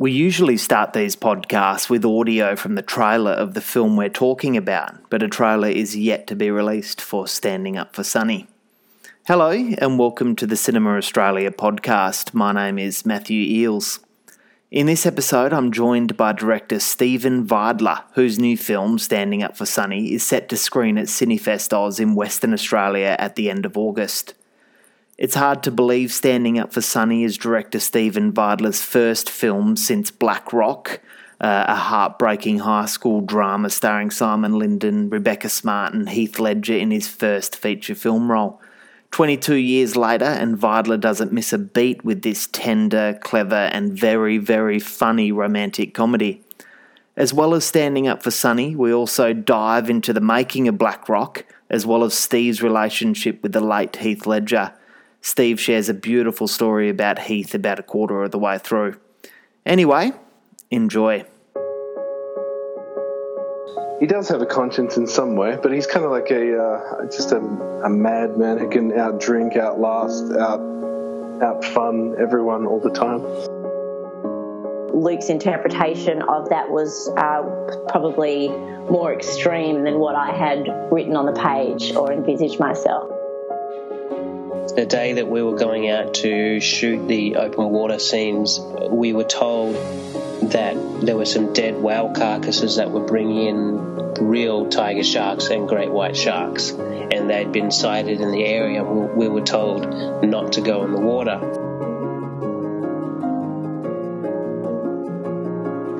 We usually start these podcasts with audio from the trailer of the film we're talking about, but a trailer is yet to be released for Standing Up for Sunny. Hello, and welcome to the Cinema Australia podcast. My name is Matthew Eeles. In this episode, I'm joined by director Stephen Vidler, whose new film, Standing Up for Sunny, is set to screen at Cinefest Oz in Western Australia at the end of August. It's hard to believe Standing Up for Sunny is director Stephen Vidler's first film since Black Rock, uh, a heartbreaking high school drama starring Simon Lyndon, Rebecca Smart, and Heath Ledger in his first feature film role. 22 years later, and Vidler doesn't miss a beat with this tender, clever, and very, very funny romantic comedy. As well as standing up for Sunny, we also dive into the making of Black Rock, as well as Steve's relationship with the late Heath Ledger. Steve shares a beautiful story about Heath about a quarter of the way through. Anyway, enjoy. He does have a conscience in some way, but he's kind of like a uh, just a, a madman who can outdrink, outlast, out out fun everyone all the time. Luke's interpretation of that was uh, probably more extreme than what I had written on the page or envisaged myself. The day that we were going out to shoot the open water scenes, we were told that there were some dead whale carcasses that were bringing in real tiger sharks and great white sharks, and they'd been sighted in the area. We were told not to go in the water.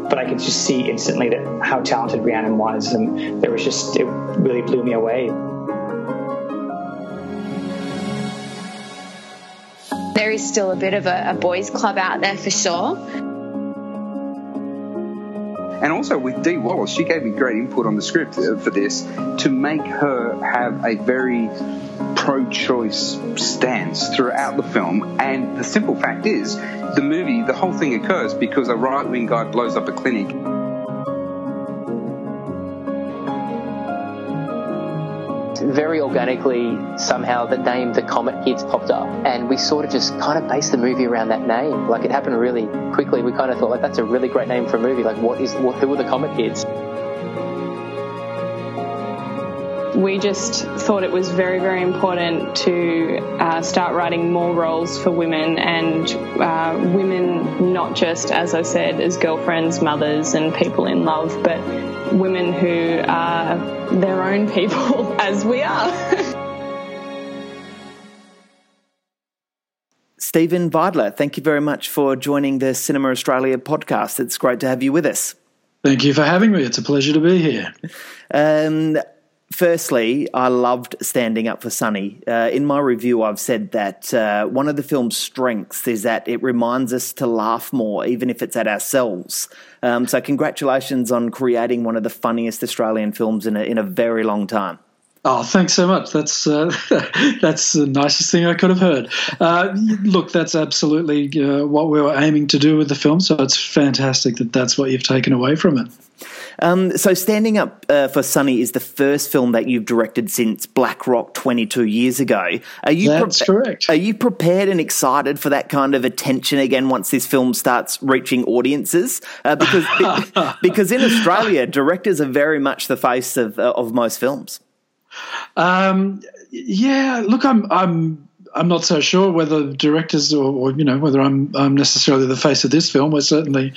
But I could just see instantly that how talented Rhiannon was, and there was just it really blew me away. There is still a bit of a, a boys' club out there for sure. And also with Dee Wallace, she gave me great input on the script for this to make her have a very pro choice stance throughout the film. And the simple fact is, the movie, the whole thing occurs because a right wing guy blows up a clinic. Very organically somehow the name the comet kids popped up. And we sort of just kind of based the movie around that name. Like it happened really quickly. We kind of thought like that's a really great name for a movie. Like what is what, who are the comet kids? We just thought it was very, very important to uh, start writing more roles for women and uh, women, not just, as I said, as girlfriends, mothers, and people in love, but women who are their own people, as we are. Stephen Vidler, thank you very much for joining the Cinema Australia podcast. It's great to have you with us. Thank you for having me. It's a pleasure to be here. Um, Firstly, I loved Standing Up for Sunny. Uh, in my review, I've said that uh, one of the film's strengths is that it reminds us to laugh more, even if it's at ourselves. Um, so, congratulations on creating one of the funniest Australian films in a, in a very long time. Oh, thanks so much. That's uh, that's the nicest thing I could have heard. Uh, look, that's absolutely uh, what we were aiming to do with the film. So it's fantastic that that's what you've taken away from it. Um, so, Standing Up uh, for Sunny is the first film that you've directed since Black Rock 22 years ago. Are you That's pre- correct. Are you prepared and excited for that kind of attention again once this film starts reaching audiences? Uh, because because in Australia, directors are very much the face of uh, of most films. Um, yeah, look, I'm I'm I'm not so sure whether directors or, or, you know whether I'm I'm necessarily the face of this film. We're certainly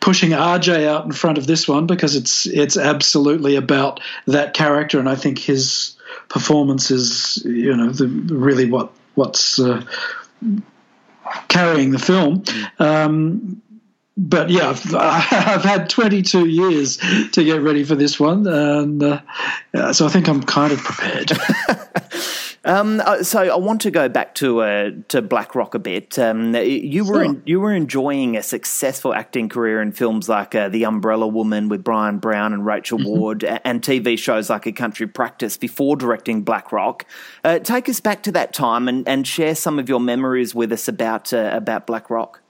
pushing RJ out in front of this one because it's it's absolutely about that character, and I think his performance is you know the, really what what's uh, carrying the film. Um, but yeah, I've, I've, had 22 years to get ready for this one, and uh, so I think I'm kind of prepared. Um, uh, so I want to go back to uh, to Black Rock a bit. Um, you were in, you were enjoying a successful acting career in films like uh, The Umbrella Woman with Bryan Brown and Rachel mm-hmm. Ward, and TV shows like A Country Practice before directing Black Rock. Uh, take us back to that time and, and share some of your memories with us about uh, about Black Rock.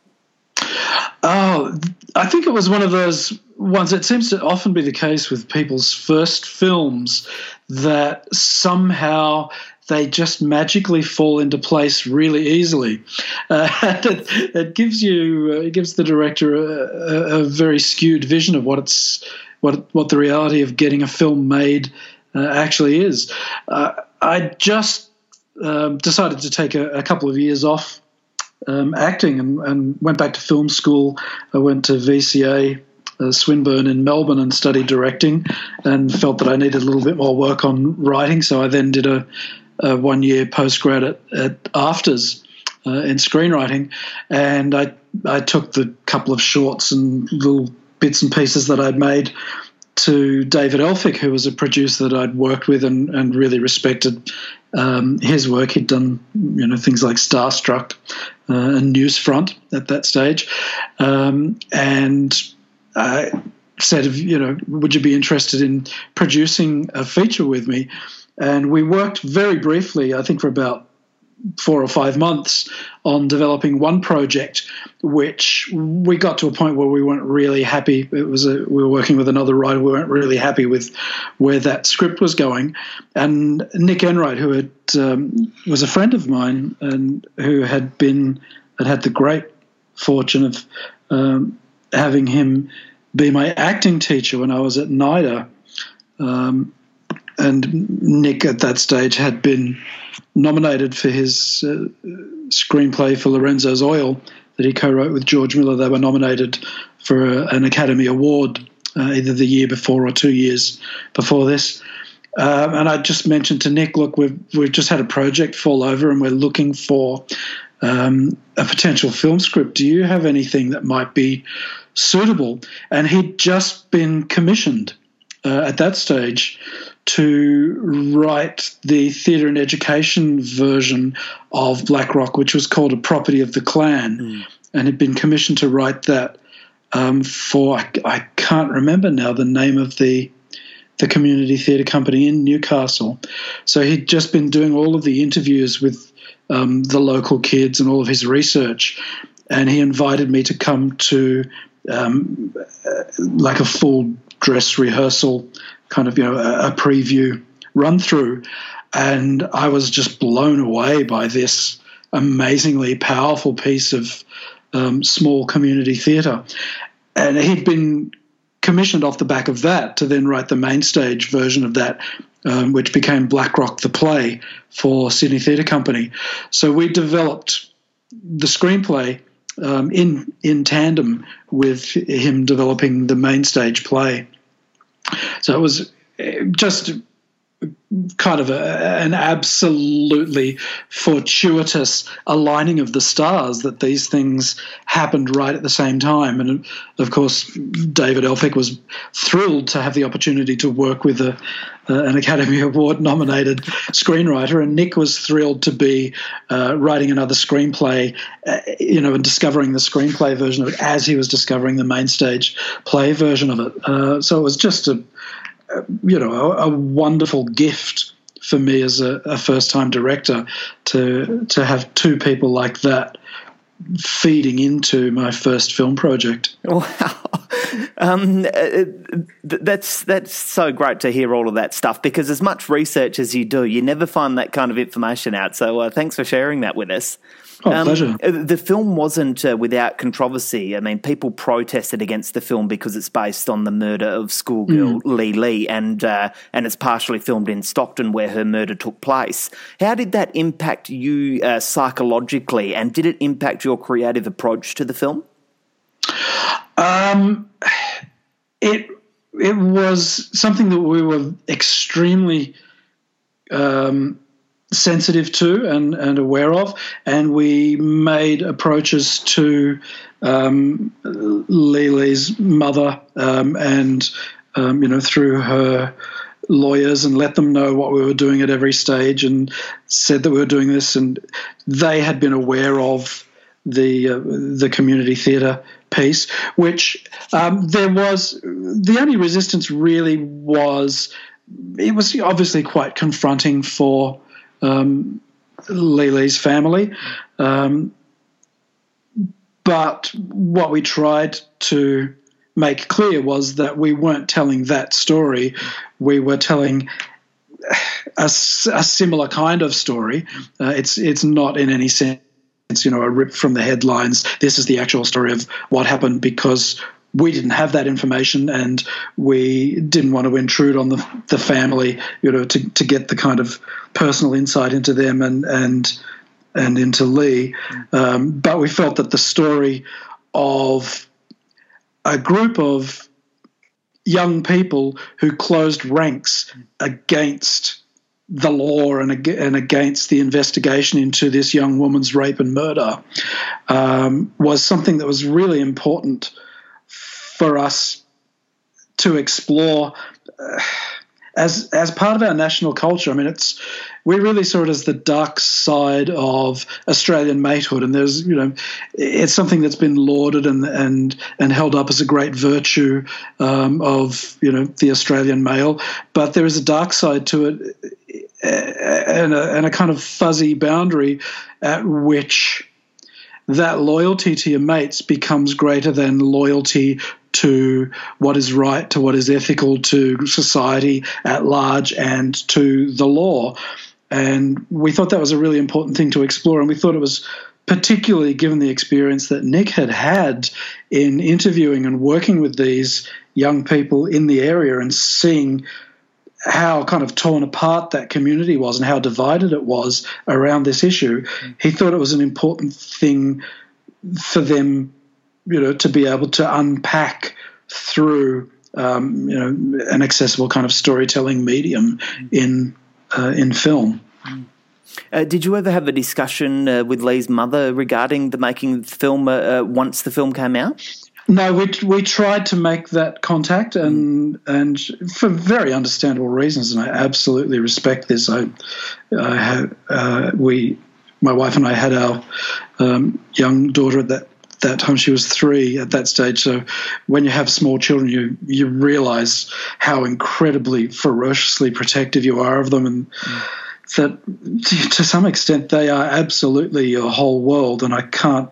Oh, I think it was one of those ones. It seems to often be the case with people's first films that somehow they just magically fall into place really easily. Uh, it, it, gives you, uh, it gives the director a, a, very skewed vision of what it's, what what the reality of getting a film made uh, actually is. Uh, I just um, decided to take a, a, couple of years off um, acting and, and, went back to film school. I went to VCA uh, Swinburne in Melbourne and studied directing, and felt that I needed a little bit more work on writing. So I then did a, one year postgrad at, at AFTRS uh, in screenwriting, and I I took the couple of shorts and little bits and pieces that I'd made to David Elfick, who was a producer that I'd worked with and, and really respected um, his work. He'd done you know things like Starstruck uh, and Newsfront at that stage, um, and I said, you know, would you be interested in producing a feature with me? And we worked very briefly, I think, for about four or five months on developing one project, which we got to a point where we weren't really happy. It was a, we were working with another writer. We weren't really happy with where that script was going. And Nick Enright, who had, um, was a friend of mine and who had been had had the great fortune of um, having him be my acting teacher when I was at NIDA. Um, and Nick at that stage had been nominated for his uh, screenplay for Lorenzo's Oil that he co-wrote with George Miller. They were nominated for a, an Academy Award uh, either the year before or two years before this. Um, and I just mentioned to Nick, look, we've we've just had a project fall over, and we're looking for um, a potential film script. Do you have anything that might be suitable? And he'd just been commissioned uh, at that stage to write the theatre and education version of Black Rock, which was called A Property of the Clan, mm. and had been commissioned to write that um, for I, I, can't remember now the name of the the community theatre company in Newcastle. So he'd just been doing all of the interviews with um, the local kids and all of his research, and he invited me to come to um, uh, like a full dress rehearsal kind of you know a, a preview run through, and I was just blown away by this amazingly powerful piece of um, small community theatre. And he'd been commissioned off the back of that to then write the main stage version of that, um, which became Black Rock the Play for Sydney Theatre Company. So we developed the screenplay um, in in tandem with him developing the main stage play. So it was eh, just kind of a, an absolutely fortuitous aligning of the stars that these things happened right at the same time. And of course, David Elfick was thrilled to have the opportunity to work with a, uh, an Academy Award nominated screenwriter, and Nick was thrilled to be uh, writing another screenplay, uh, you know, and discovering the screenplay version of it as he was discovering the main stage play version of it. Uh, so it was just a you know, a, a wonderful gift for me as a, a first time director to to have two people like that feeding into my first film project. Wow, um, uh, that's that's so great to hear all of that stuff because as much research as you do, you never find that kind of information out. So uh, thanks for sharing that with us. Oh, um, pleasure. Uh, the film wasn't uh, without controversy. I mean, people protested against the film because it's based on the murder of schoolgirl mm. Leigh Leigh, and uh, and it's partially filmed in Stockton, where her murder took place. How did that impact you uh, psychologically, and did it impact your creative approach to the film? Um, it it was something that we were extremely um, sensitive to and, and aware of, and we made approaches to um, Leigh Leigh's mother um, and um, you know through her lawyers and let them know what we were doing at every stage and said that we were doing this and they had been aware of the uh, the community theatre piece, which um, there was the only resistance really was it was obviously quite confronting for um, family. Um, but what we tried to make clear was that we weren't telling that story. We were telling a, a similar kind of story. Uh, it's it's not in any sense, you know, a rip from the headlines. This is the actual story of what happened because we didn't have that information and we didn't want to intrude on the the family, you know, to, to get the kind of personal insight into them and and and into Leigh. Um, but we felt that the story of a group of young people who closed ranks against the law and, and against the investigation into this young woman's rape and murder um, was something that was really important for us to explore. Uh, as as part of our national culture. I mean, it's we really saw it as the dark side of Australian matehood, and there's you know, it's something that's been lauded and and and held up as a great virtue um, of you know the Australian male, but there is a dark side to it, and a, and a kind of fuzzy boundary at which that loyalty to your mates becomes greater than loyalty to what is right, to what is ethical, to society at large, and to the law. And we thought that was a really important thing to explore. And we thought it was particularly given the experience that Nick had had in interviewing and working with these young people in the area and seeing how kind of torn apart that community was and how divided it was around this issue. He thought it was an important thing for them you know, to be able to unpack through um, you know an accessible kind of storytelling medium in uh, in film. Uh, did you ever have a discussion uh, with Leigh's mother regarding the making of the film uh, uh, once the film came out? No, we we tried to make that contact, and and for very understandable reasons, and I absolutely respect this. I, I have, uh, we, my wife and I had our um, young daughter at that that time she was three at that stage. So when you have small children, you you realize how incredibly ferociously protective you are of them, and mm. that to some extent they are absolutely your whole world. And I can't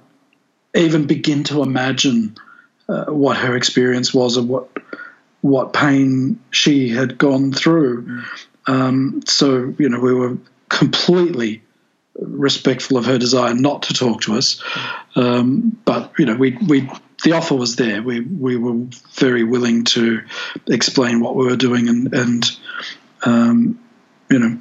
even begin to imagine uh, what her experience was of what what pain she had gone through. Um, so you know we were completely respectful of her desire not to talk to us. Um, but you know, we we the offer was there. We we were very willing to explain what we were doing and and um, you know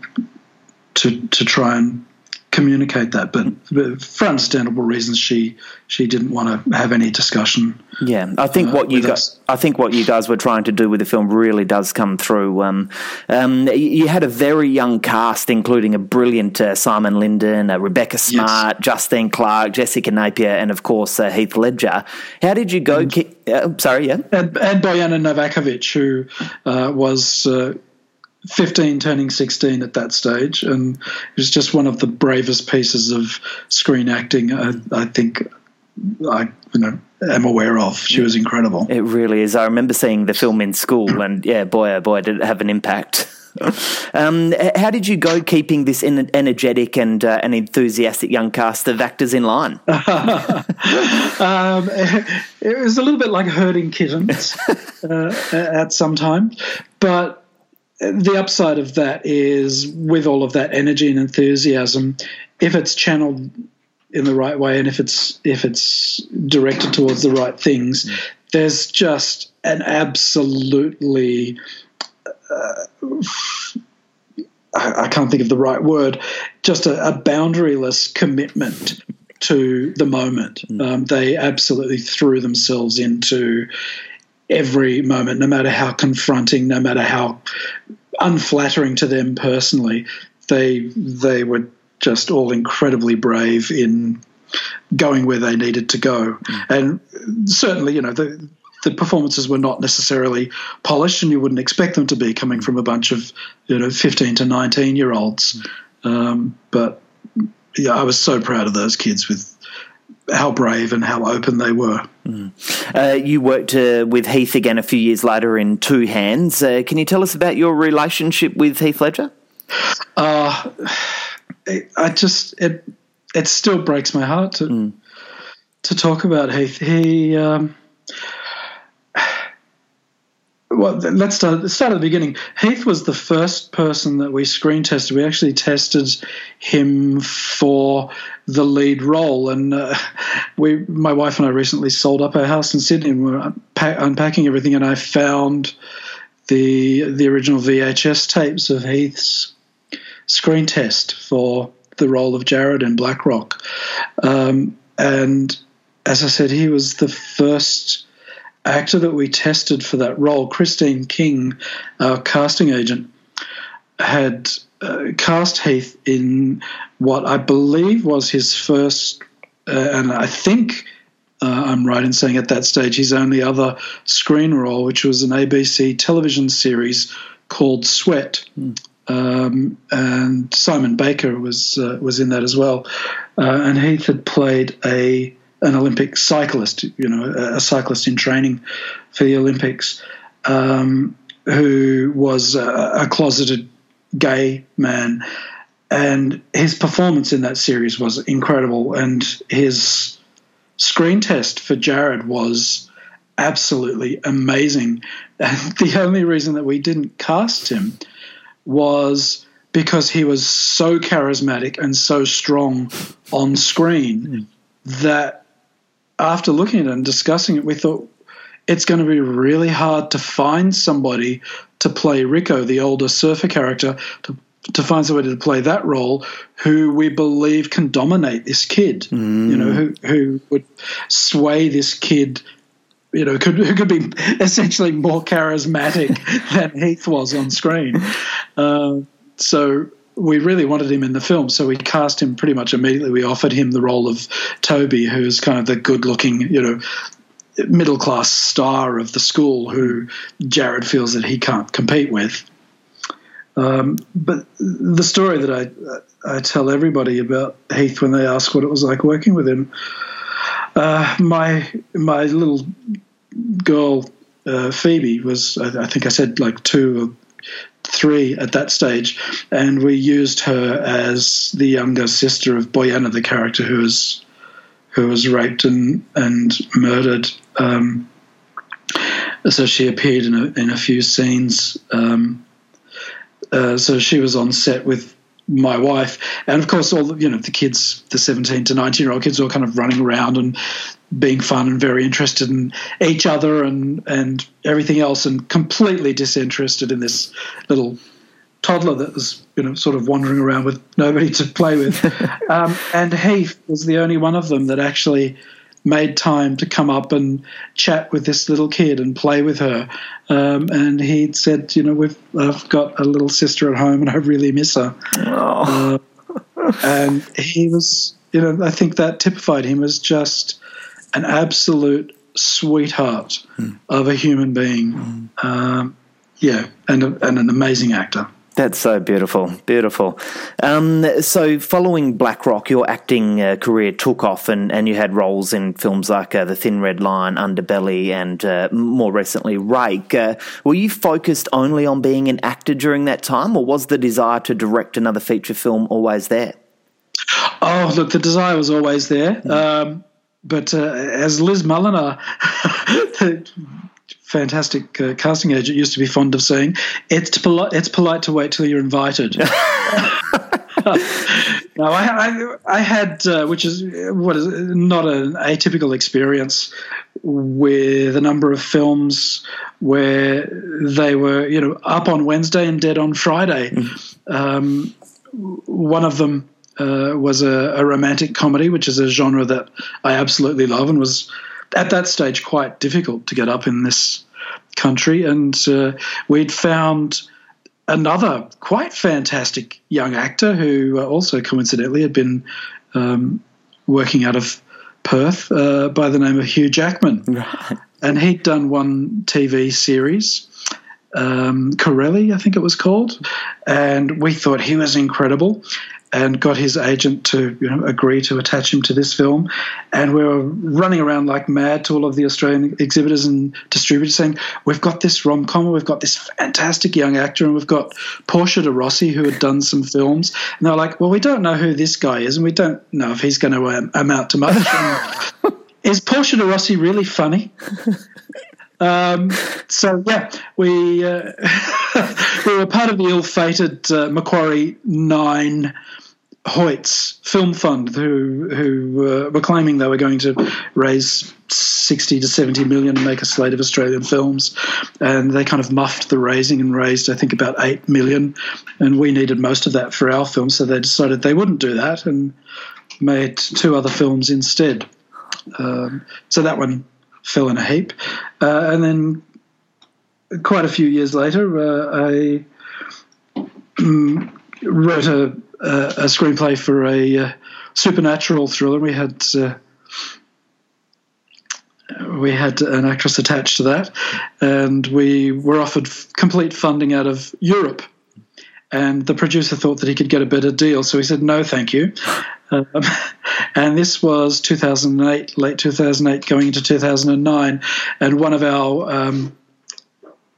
to to try and communicate that. But, but, for understandable reasons, she she didn't want to have any discussion. Yeah, I think uh, what you guys, I think what you guys were trying to do with the film really does come through. Um, um, you had a very young cast, including a brilliant uh, Simon Lyndon, uh, Rebecca Smart, yes. Justine Clarke, Jessica Napier, and of course uh, Heath Ledger. How did you go? And, ki- uh, sorry, yeah, and, and Bojana Novakovic, who uh, was 15 turning 16 at that stage. And it was just one of the bravest pieces of screen acting I, I, think I you know am aware of. She was incredible. It really is. I remember seeing the film in school and yeah boy oh boy did it have an impact. Um, how did you go keeping this energetic and uh, an enthusiastic young cast of actors in line? um, it was a little bit like herding kittens uh, at some times, but the upside of that is with all of that energy and enthusiasm, if it's channeled in the right way and if it's if it's directed towards the right things, mm. there's just an absolutely uh, I, I, can't think of the right word, just a, a boundaryless commitment to the moment. Mm. Um, they absolutely threw themselves into every moment, no matter how confronting, no matter how unflattering to them personally. They they were just all incredibly brave in going where they needed to go, mm. and certainly, you know, the the performances were not necessarily polished, and you wouldn't expect them to be coming from a bunch of you know fifteen to nineteen year olds. Mm. Um, but yeah, I was so proud of those kids with how brave and how open they were. Mm. Uh, you worked uh, with Heath again a few years later in Two Hands. Uh, can you tell us about your relationship with Heath Ledger? Uh, I just it it still breaks my heart to mm. to talk about Heath. He um, well, let's start, let's start at the beginning. Heath was the first person that we screen tested. We actually tested him for the lead role, and uh, we, my wife and I, recently sold up our house in Sydney, and we were unpack, unpacking everything, and I found the the original VHS tapes of Heath's screen test for the role of Jared in Black Rock, um, and as I said, he was the first actor that we tested for that role, Christine King, our casting agent, had uh, cast Heath in what I believe was his first, uh, and I think uh, I'm right in saying at that stage his only other screen role, which was an ABC television series called Sweat. Mm. Um, and Simon Baker was uh, was in that as well, uh, and Heath had played a an Olympic cyclist, you know, a cyclist in training for the Olympics, um, who was a, a, closeted gay man. And his performance in that series was incredible. And his screen test for Jared was absolutely amazing. And the only reason that we didn't cast him was because he was so charismatic and so strong on screen mm. that after looking at it and discussing it, we thought it's going to be really hard to find somebody to play Rico, the older surfer character, to to find somebody to play that role who we believe can dominate this kid. Mm. You know, who who would sway this kid. You know, could who could be essentially more charismatic than Heath was on screen. Uh, so we really wanted him in the film, so we cast him pretty much immediately. We offered him the role of Toby, who's kind of the good-looking, you know, middle-class star of the school, who Jared feels that he can't compete with. Um, but the story that I I tell everybody about Heath when they ask what it was like working with him, uh, my my little girl uh, Phoebe was I, I think I said like two or three at that stage, and we used her as the younger sister of Bojana, the character who was who was raped and and murdered. Um, so she appeared in a in a few scenes. Um, uh, so she was on set with my wife, and of course, all the, you know the kids, the seventeen to nineteen year old kids, all kind of running around and being fun and very interested in each other and and everything else, and completely disinterested in this little toddler that was you know sort of wandering around with nobody to play with. um, and Heath was the only one of them that actually made time to come up and chat with this little kid and play with her. Um, and he said, you know, we've I've got a little sister at home and I really miss her. Oh. Uh, and he was, you know, I think that typified him as just an absolute sweetheart mm. of a human being. Mm. Um, yeah, and, a, and an amazing actor. That's so beautiful, beautiful. Um, so, following Black Rock, your acting uh, career took off, and, and you had roles in films like uh, The Thin Red Line, Underbelly, and uh, more recently Rake. Uh, were you focused only on being an actor during that time, or was the desire to direct another feature film always there? Oh, look, the desire was always there. Mm. Um, but uh, as Liz Mullinar, fantastic uh, casting agent used to be fond of saying, "It's polite. It's polite to wait till you're invited." no, I, I, I had, uh, which is what is not an atypical experience with a number of films where they were, you know, up on Wednesday and dead on Friday. Mm. Um, one of them uh, was a, a, romantic comedy, which is a genre that I absolutely love and was at that stage quite difficult to get up in this country. And uh, we'd found another quite fantastic young actor who uh, also coincidentally had been um, working out of Perth uh, by the name of Hugh Jackman. Right. And he'd done one TV series. Um, Correlli, I think it was called, and we thought he was incredible and got his agent to you know, agree to attach him to this film. And we were running around like mad to all of the Australian exhibitors and distributors saying, We've got this rom com, we've got this fantastic young actor, and we've got Portia de Rossi who had done some films. And they're like, Well, we don't know who this guy is, and we don't know if he's going to um, amount to much. is Portia de Rossi really funny? Um, so yeah, we uh, we were part of the ill-fated uh, Macquarie Nine Hoyts Film Fund, who who uh, were claiming they were going to raise sixty to seventy million to make a slate of Australian films, and they kind of muffed the raising and raised, I think, about eight million, and we needed most of that for our film, so they decided they wouldn't do that and made two other films instead. Um, so that one fell in a heap, uh, and then quite a few years later, uh, I wrote a uh, a screenplay for a uh, supernatural thriller. We had uh, we had an actress attached to that, and we were offered f- complete funding out of Europe. And the producer thought that he could get a better deal, so he said, "No, thank you." Um, and this was 2008, late 2008, going into 2009. And one of our um,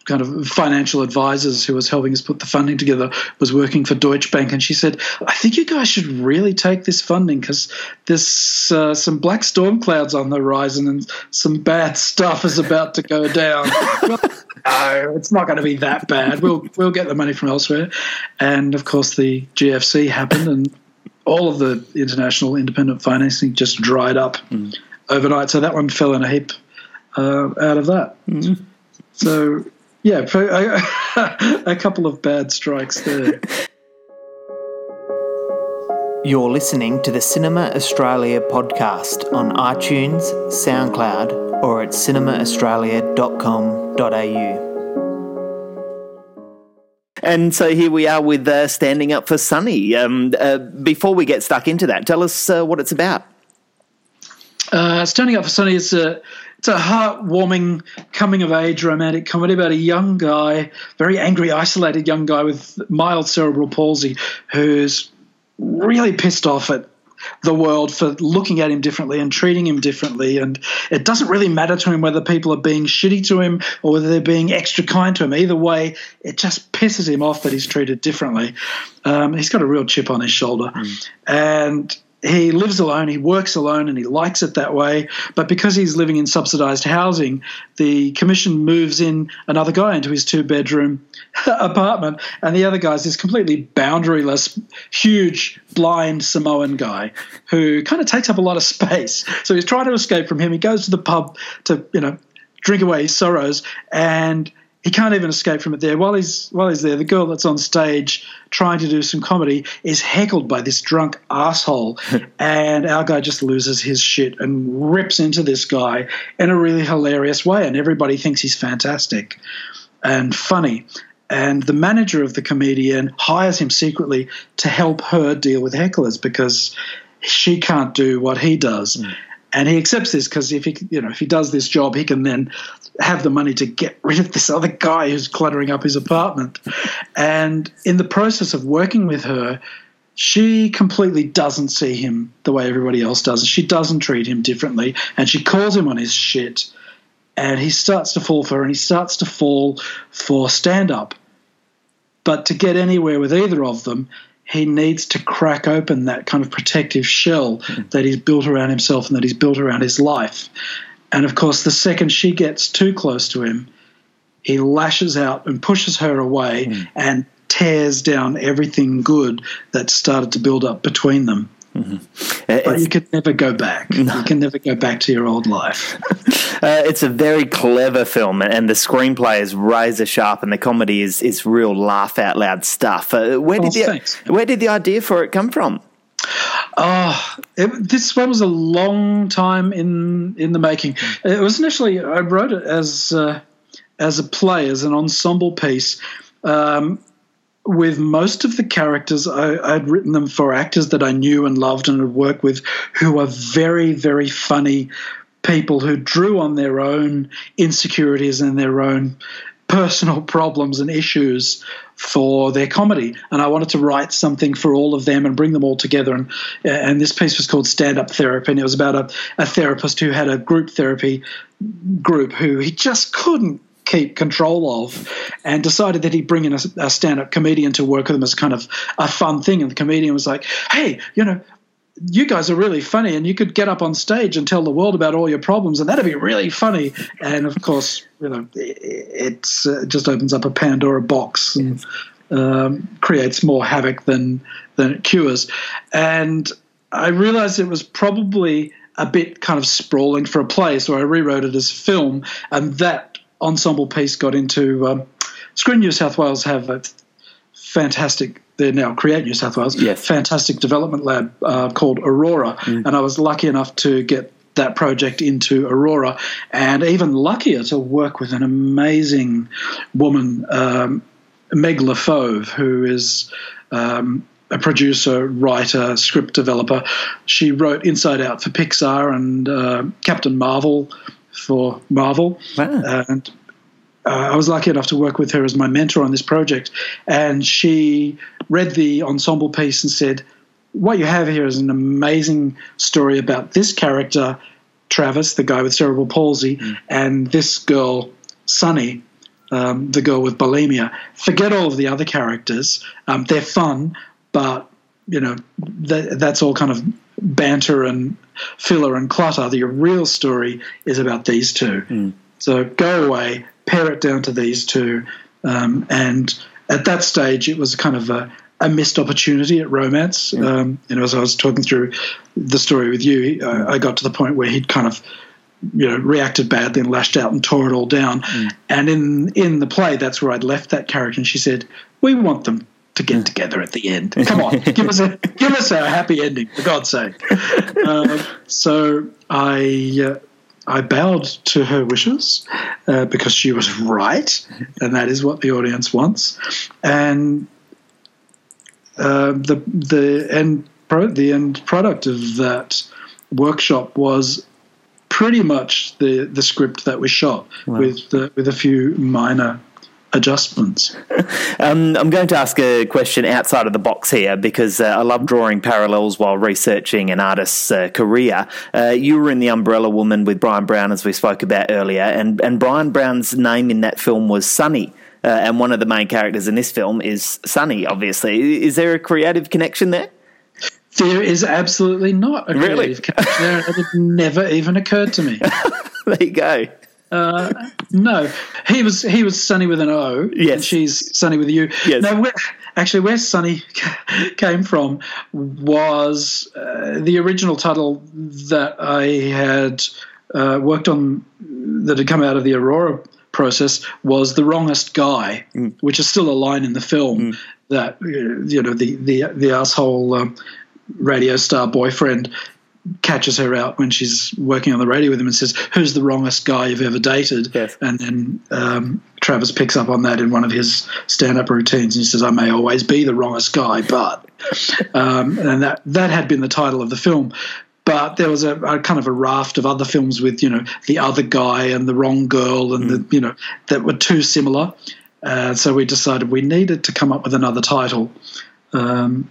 kind of financial advisors who was helping us put the funding together was working for Deutsche Bank, and she said, "I think you guys should really take this funding because there's uh, some black storm clouds on the horizon and some bad stuff is about to go down." no, it's not going to be that bad. We'll we'll get the money from elsewhere, and of course the GFC happened, and all of the international independent financing just dried up mm. overnight. So that one fell in a heap uh, out of that. Mm. So yeah, a, a couple of bad strikes there. You're listening to the Cinema Australia podcast on iTunes, SoundCloud, or at cinemaaustralia.com.au. And so here we are with uh, Standing Up for Sunny. Um, uh, before we get stuck into that, tell us uh, what it's about. Uh, Standing Up for Sunny is a it's a heartwarming coming of age romantic comedy about a young guy, very angry, isolated young guy with mild cerebral palsy, who's really pissed off at the world for looking at him differently and treating him differently. And it doesn't really matter to him whether people are being shitty to him or whether they're being extra kind to him. Either way, it just pisses him off that he's treated differently. Um, he's got a real chip on his shoulder. Mm. And he lives alone, he works alone, and he likes it that way. But because he's living in subsidized housing, the commission moves in another guy into his two bedroom apartment, and the other guy's this completely boundaryless, huge, blind Samoan guy who kind of takes up a lot of space. So he's trying to escape from him. He goes to the pub to, you know, drink away his sorrows, and he can't even escape from it there. While he's while he's there, the girl that's on stage trying to do some comedy is heckled by this drunk asshole, and our guy just loses his shit and rips into this guy in a really hilarious way, and everybody thinks he's fantastic and funny. And the manager of the comedian hires him secretly to help her deal with hecklers because she can't do what he does. Mm and he accepts this because if he you know if he does this job he can then have the money to get rid of this other guy who's cluttering up his apartment. And in the process of working with her she completely doesn't see him the way everybody else does. She doesn't treat him differently. And she calls him on his shit. And he starts to fall for her and he starts to fall for stand up but to get anywhere with either of them he needs to crack open that kind of protective shell mm. that he's built around himself and that he's built around his life. And of course, the second she gets too close to him, he lashes out and pushes her away mm. and tears down everything good that started to build up between them. Mm-hmm. But it's, you can never go back. No. You can never go back to your old life. uh, it's a very clever film, and the screenplay is razor sharp, and the comedy is is real laugh out loud stuff. Uh, where did oh, the where did the idea for it come from? Oh, it, this one was a long time in in the making. It was initially I wrote it as uh, as a play, as an ensemble piece. Um, with most of the characters, I, would written them for actors that I knew and loved and had worked with who are very, very funny people who drew on their own insecurities and their own personal problems and issues for their comedy. And I wanted to write something for all of them and bring them all together. And and this piece was called stand up therapy and it was about a, a therapist who had a group therapy group who he just couldn't keep control of, and decided that he'd bring in a, a stand up comedian to work with him as kind of a fun thing. And the comedian was like, hey, you know, you guys are really funny and you could get up on stage and tell the world about all your problems and that'd be really funny. And of course you know it, uh, just opens up a pandora box and um, creates more havoc than than it cures. And i realized it was probably a bit kind of sprawling for a play so i rewrote it as film. And that ensemble piece got into um, screen new south wales have a fantastic they're now Create New South Wales, yes. fantastic development lab uh, called Aurora. Mm. And I was lucky enough to get that project into Aurora and even luckier to work with an amazing woman, um, Meg Lefauve, who is um, a producer, writer, script developer. She wrote Inside Out for Pixar and uh, Captain Marvel for Marvel. Wow. And uh, I was lucky enough to work with her as my mentor on this project, and she read the ensemble piece and said, "What you have here is an amazing story about this character, Travis, the guy with cerebral palsy, mm. and this girl, Sunny, um, the girl with bulimia. Forget all of the other characters; um, they're fun, but you know that, that's all kind of banter and filler and clutter. The real story is about these two. Mm. So go away, pare it down to these two. Um, and at that stage, it was kind of a, a missed opportunity at romance. Mm. Um, you know, as I was talking through the story with you, I, I, got to the point where he'd kind of, you know, reacted badly and lashed out and tore it all down. Mm. And in in the play, that's where I'd left that character. And she said, "We want them to get together at the end. Come on, give us a give us a happy ending, for God's sake." Uh, so I. Uh, I bowed to her wishes uh, because she was right, and that is what the audience wants. And uh, the the end pro- the end product of that workshop was pretty much the the script that we shot wow. with uh, with a few minor adjustments. um, I'm going to ask a question outside of the box here because uh, I love drawing parallels while researching an artist's uh, career. Uh, you were in The Umbrella Woman with Bryan Brown, as we spoke about earlier, and, and Bryan Brown's name in that film was Sunny. Uh, and one of the main characters in this film is Sunny, obviously. Is there a creative connection there? There is absolutely not a creative really? connection there. It never even occurred to me. there you go. Uh, no, he was he was Sunny with an O. Yes, she's Sunny with a U. Yes. No, where, actually, where Sunny came from was uh, the original title that I had uh, worked on that had come out of the Aurora process was the wrongest guy, mm. which is still a line in the film mm. that you know the the the asshole um, radio star boyfriend catches her out when she's working on the radio with him and says, "Who's the wrongest guy you've ever dated?" Yes. And then um, Travis picks up on that in one of his stand-up routines, and he says, "I may always be the wrongest guy, but," um, and that that had been the title of the film. But there was a, a, kind of a raft of other films with you know the other guy and the wrong girl and mm. the you know that were too similar. Uh, so we decided we needed to come up with another title. Um,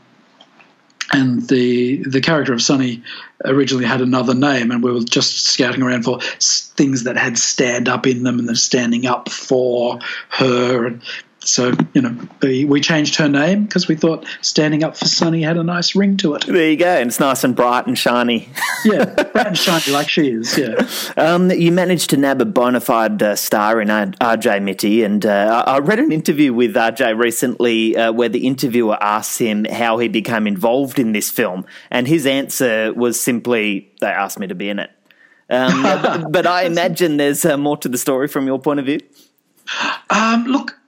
and the the character of Sunny originally had another name, and we were just scouting around for things that had stand up in them and they're standing up for her. And so, you know, we changed her name because we thought standing up for Sunny had a nice ring to it. There you go. And it's nice and bright and shiny. yeah, bright and shiny like she is, yeah. Um, you managed to nab a bona fide uh, star in RJ Mitte. And uh, I read an interview with RJ recently uh, where the interviewer asked him how he became involved in this film. And his answer was simply, they asked me to be in it. Um, but, but, I imagine there's uh, more to the story from your point of view. Um, look,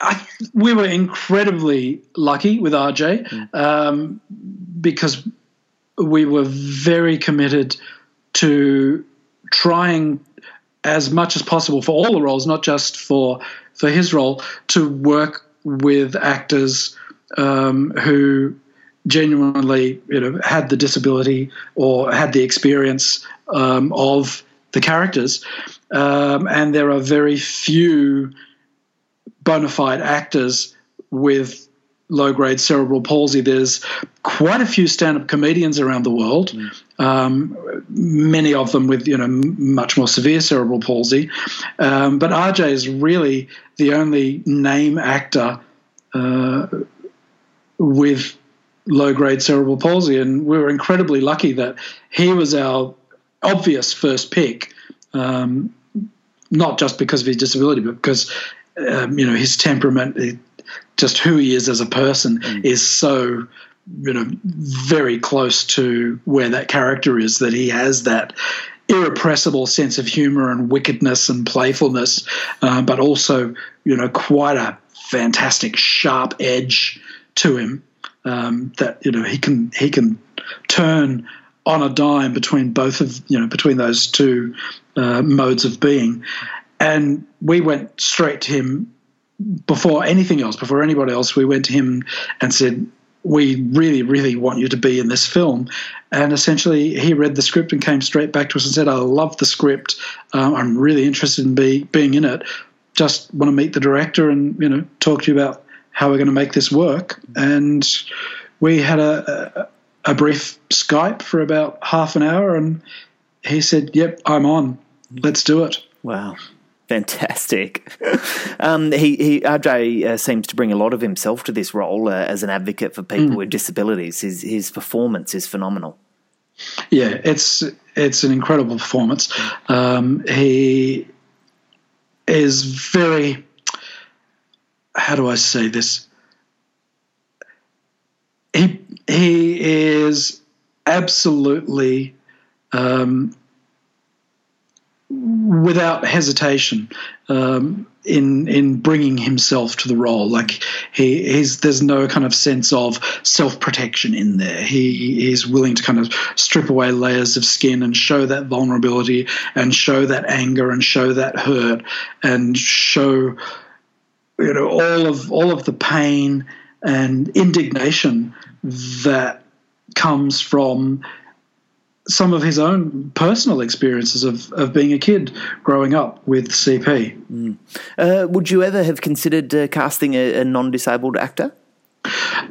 I, we were incredibly lucky with RJ mm. um, because we were very committed to trying as much as possible for all the roles, not just for for his role, to work with actors um, who genuinely, you know, had the disability or had the experience um, of the characters. Um, and there are very few bona fide actors with low grade cerebral palsy. There's quite a few stand up comedians around the world, mm. um, many of them with you know much more severe cerebral palsy. Um, but RJ is really the only name actor uh, with low grade cerebral palsy, and we were incredibly lucky that he was our obvious first pick. Um, not just because of his disability, but because um, you know his temperament, just who he is as a person, mm. is so you know very close to where that character is. That he has that irrepressible sense of humor and wickedness and playfulness, uh, but also you know quite a fantastic sharp edge to him um, that you know he can he can turn on a dime between both of you know between those two uh, modes of being, and we went straight to him before anything else, before anybody else. We went to him and said, "We really, really want you to be in this film." And essentially, he read the script and came straight back to us and said, "I love the script. Uh, I'm really interested in be, being in it. Just want to meet the director and you know talk to you about how we're going to make this work." And we had a, a, a brief Skype for about half an hour, and he said, "Yep, I'm on. Let's do it." Wow. Fantastic. Um, he, he RJ uh, seems to bring a lot of himself to this role uh, as an advocate for people mm. with disabilities. His his performance is phenomenal. Yeah, it's it's an incredible performance. Um, he is very. How do I say this? He he is absolutely um, without hesitation um, in in bringing himself to the role. Like he he's there's no kind of sense of self protection in there. He is willing to kind of strip away layers of skin and show that vulnerability and show that anger and show that hurt and show you know all of all of the pain and indignation that comes from some of his own personal experiences of, of being a kid growing up with CP. Mm. Uh, would you ever have considered uh, casting a, a non disabled actor?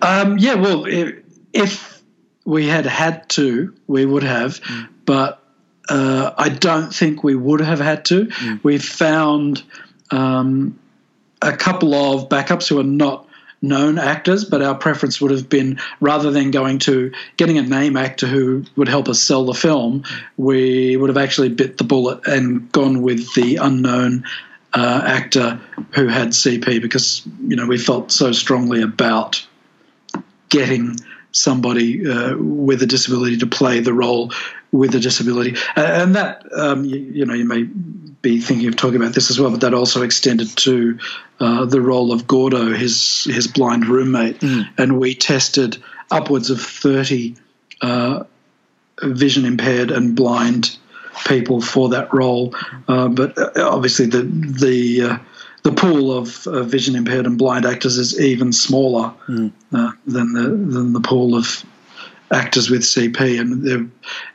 Um, yeah, well, if, if, we had had to, we would have, mm. but uh, I don't think we would have had to. Mm. We've found um, a couple of backups who are not known actors, but our preference would have been rather than going to getting a name actor who would help us sell the film, we would have actually bit the bullet and gone with the unknown uh, actor who had CP because you know we felt so strongly about getting somebody uh, with a disability to play the role with a disability, and that um, you, you, know you may be thinking of talking about this as well, but that also extended to uh, the role of Gordo, his his blind roommate, mm. and we tested upwards of thirty uh, vision impaired and blind people for that role, uh, but uh, obviously the the uh, the pool of uh, vision impaired and blind actors is even smaller mm. than the than the pool of actors with CP, and there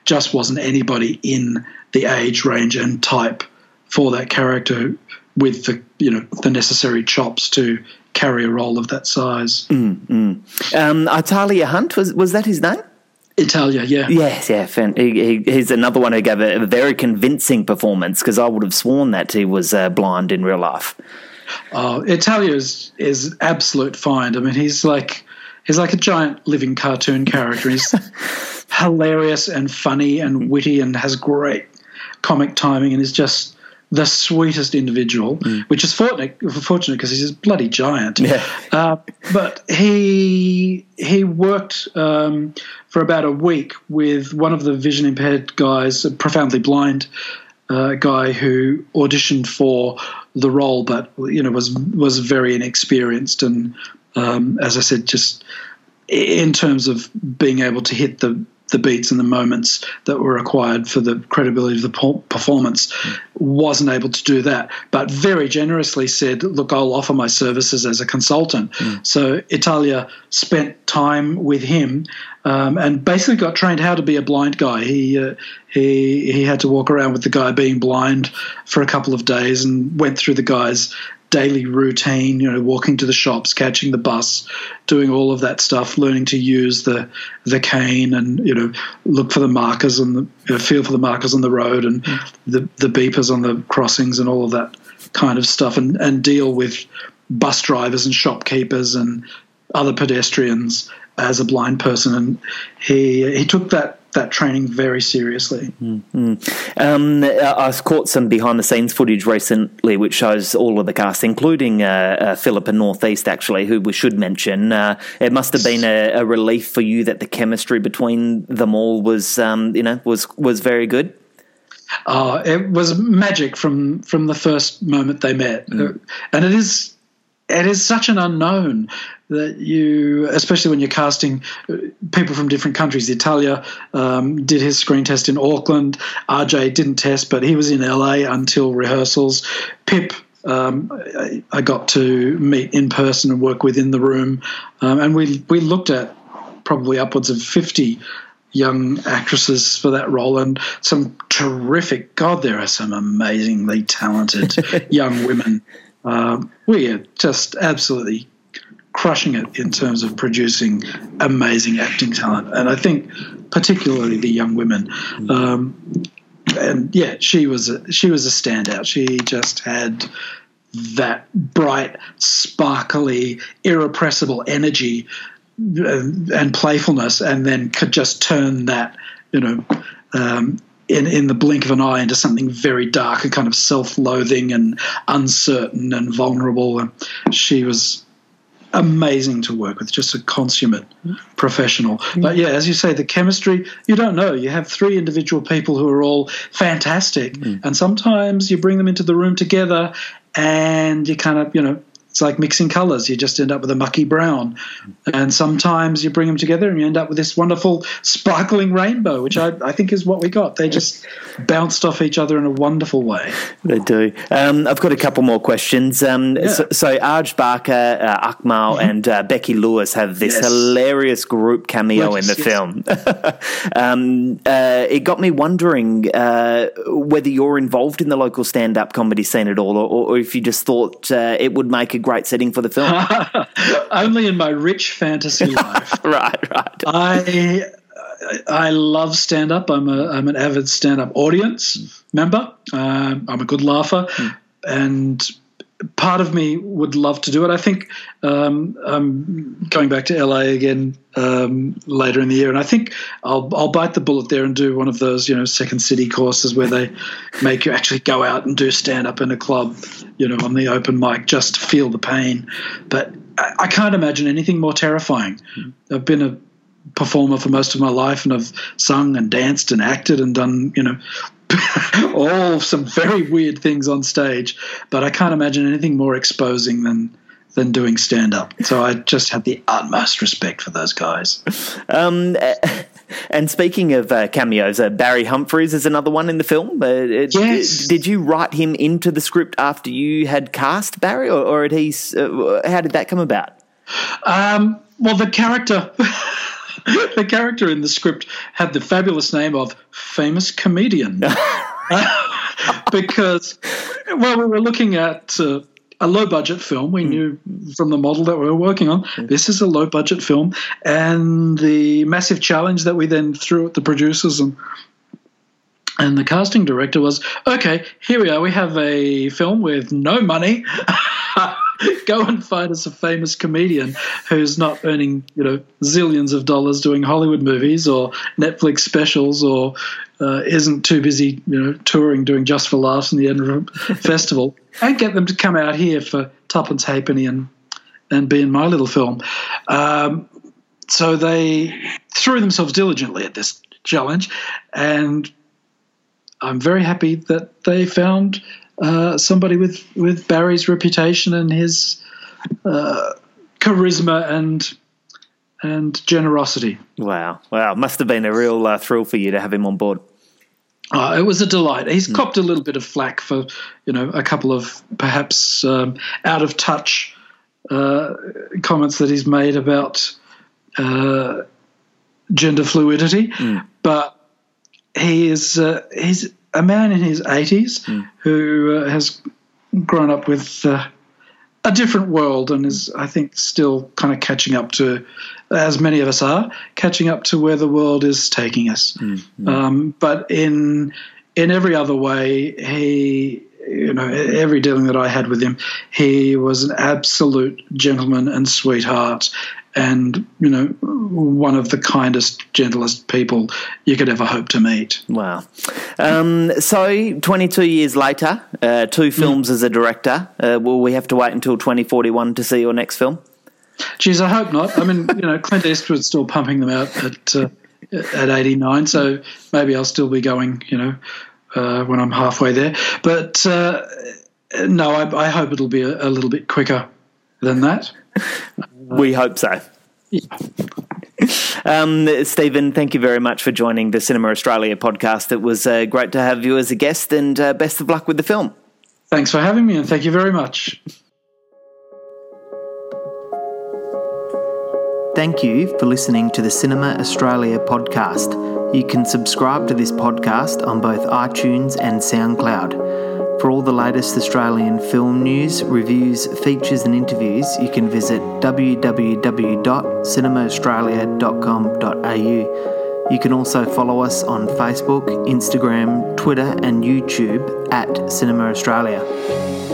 just wasn't anybody in the age range and type for that character with the you know the necessary chops to carry a role of that size. Mm, mm. Um, Italia Hunt was was that his name? Italia, yeah. Yes, yeah. He, he, he's another one who gave a, a very convincing performance because I would have sworn that he was uh, blind in real life. Oh, Italia is is absolute find. I mean, he's like he's like a giant living cartoon character. He's hilarious and funny and witty and has great comic timing and is just the sweetest individual, mm. which is fortunate fortunate because he's a bloody giant. Yeah. Uh, but he he worked um, for about a week with one of the vision impaired guys, a profoundly blind uh, guy who auditioned for the role, but you know was was very inexperienced and um, as I said, just in terms of being able to hit the the beats and the moments that were required for the credibility of the performance wasn't able to do that but very generously said look i'll offer my services as a consultant mm. so italia spent time with him um, and basically got trained how to be a blind guy. He uh, he he had to walk around with the guy being blind for a couple of days and went through the guy's daily routine, you know, walking to the shops, catching the bus, doing all of that stuff, learning to use the the cane and you know look for the markers and the you know, feel for the markers on the road and the the beepers on the crossings and all of that kind of stuff, and and deal with bus drivers and shopkeepers and other pedestrians as a blind person, and he he took that that training very seriously. Mm-hmm. Um, I caught some behind the scenes footage recently, which shows all of the cast, including uh, uh, Philippa Northeast, actually, who we should mention. Uh, it must have been a, a, relief for you that the chemistry between them all was, um, you know, was was very good. Uh, it was magic from from the first moment they met, mm. and it is it is such an unknown that you, especially when you're casting uh, people from different countries. Italia um, did his screen test in Auckland. RJ didn't test, but he was in LA until rehearsals. Pip um, I, got to meet in person and work within the room, um, and we we looked at probably upwards of fifty young actresses for that role and some terrific. God, there are some amazingly talented young women um, we are just absolutely crushing it in terms of producing amazing acting talent. And I think particularly the young women. Um, and yeah, she was a, she was a standout. She just had that bright, sparkly, irrepressible energy and, and playfulness, and then could just turn that, you know, um, in, in the blink of an eye into something very dark and kind of self-loathing and uncertain and vulnerable. And she was amazing to work with, just a consummate professional. But yeah, as you say, the chemistry, you don't know. You have three individual people who are all fantastic, mm. and sometimes you bring them into the room together and you kind of, you know, it's like mixing colors. You just end up with a mucky brown. And sometimes you bring them together and you end up with this wonderful sparkling rainbow, which I, I think is what we got. They just bounced off each other in a wonderful way. They do. Um, I've got a couple more questions. Um, yeah. so, so Arj Barker, uh, Akmal, mm-hmm. and uh, Becky Lewis have this yes. hilarious group cameo yes, in the yes. film. um, uh, it got me wondering uh, whether you're involved in the local stand up comedy scene at all, or, or if you just thought uh, it would make a great setting for the film? Only in my rich fantasy life. right, right. I I love stand up. I'm a I'm an avid stand up audience member. Um, I'm a good laugher, mm. and part of me would love to do it. I think um, I'm going back to LA again um, later in the year, and I think I'll I'll bite the bullet there and do one of those you know second city courses where they make you actually go out and do stand up in a club, you know, on the open mic just to feel the pain. But I, I can't imagine anything more terrifying. Mm-hmm. I've been a performer for most of my life, and I've sung and danced and acted and done you know all some very weird things on stage, but I can't imagine anything more exposing than than doing stand up. So I just have the utmost respect for those guys. Um, and speaking of uh, cameos, uh, Barry Humphries is another one in the film. Uh, yes. Did, did, you write him into the script after you had cast Barry, or, or he? Uh, how did that come about? Um, well, the character. the character in the script had the fabulous name of famous comedian. because, well, we were looking at uh, a low budget film. We mm. knew from the model that we were working on, mm. this is a low budget film. And the massive challenge that we then threw at the producers and and the casting director was, okay, here we are. We have a film with no money. Go and find us a famous comedian who's not earning, you know, zillions of dollars doing Hollywood movies or Netflix specials or uh, isn't too busy, you know, touring doing Just for Laughs in the Edinburgh Festival, and get them to come out here for Tuppence Halfpenny and and be in my little film. Um, so they threw themselves diligently at this challenge, and I'm very happy that they found uh, somebody with with Barry's reputation and his uh, charisma and and generosity. Wow, wow! Must have been a real uh, thrill for you to have him on board. Uh, it was a delight. He's mm. copped a little bit of flack for, you know, a couple of perhaps um, out of touch uh, comments that he's made about uh, gender fluidity, mm. but he is uh, he's a man in his 80s mm. who uh, has grown up with uh, a different world and is, I think, still kind of catching up to, as many of us are, catching up to where the world is taking us. Mm. Um, but in in every other way, he you know, every dealing that I had with him, he was an absolute gentleman and sweetheart, and you know one of the kindest, gentlest people you could ever hope to meet. Wow. Um, so, 22 years later, uh, two films mm. as a director. Uh, will we have to wait until 2041 to see your next film? Geez, I hope not. I mean, you know, Clint Eastwood's still pumping them out at uh, at 89, so maybe I'll still be going, you know, uh, when I'm halfway there. But uh, no, I, I, hope it'll be a, a, little bit quicker than that. we hope so. Yeah. Um, Steven, thank you very much for joining the Cinema Australia podcast. It was uh, great to have you as a guest, and uh, best of luck with the film. Thanks for having me, and thank you very much. Thank you for listening to the Cinema Australia podcast. You can subscribe to this podcast on both iTunes and SoundCloud. For all the latest Australian film news, reviews, features, and interviews, you can visit www.cinemaaustralia.com.au. You can also follow us on Facebook, Instagram, Twitter, and YouTube at Cinema Australia.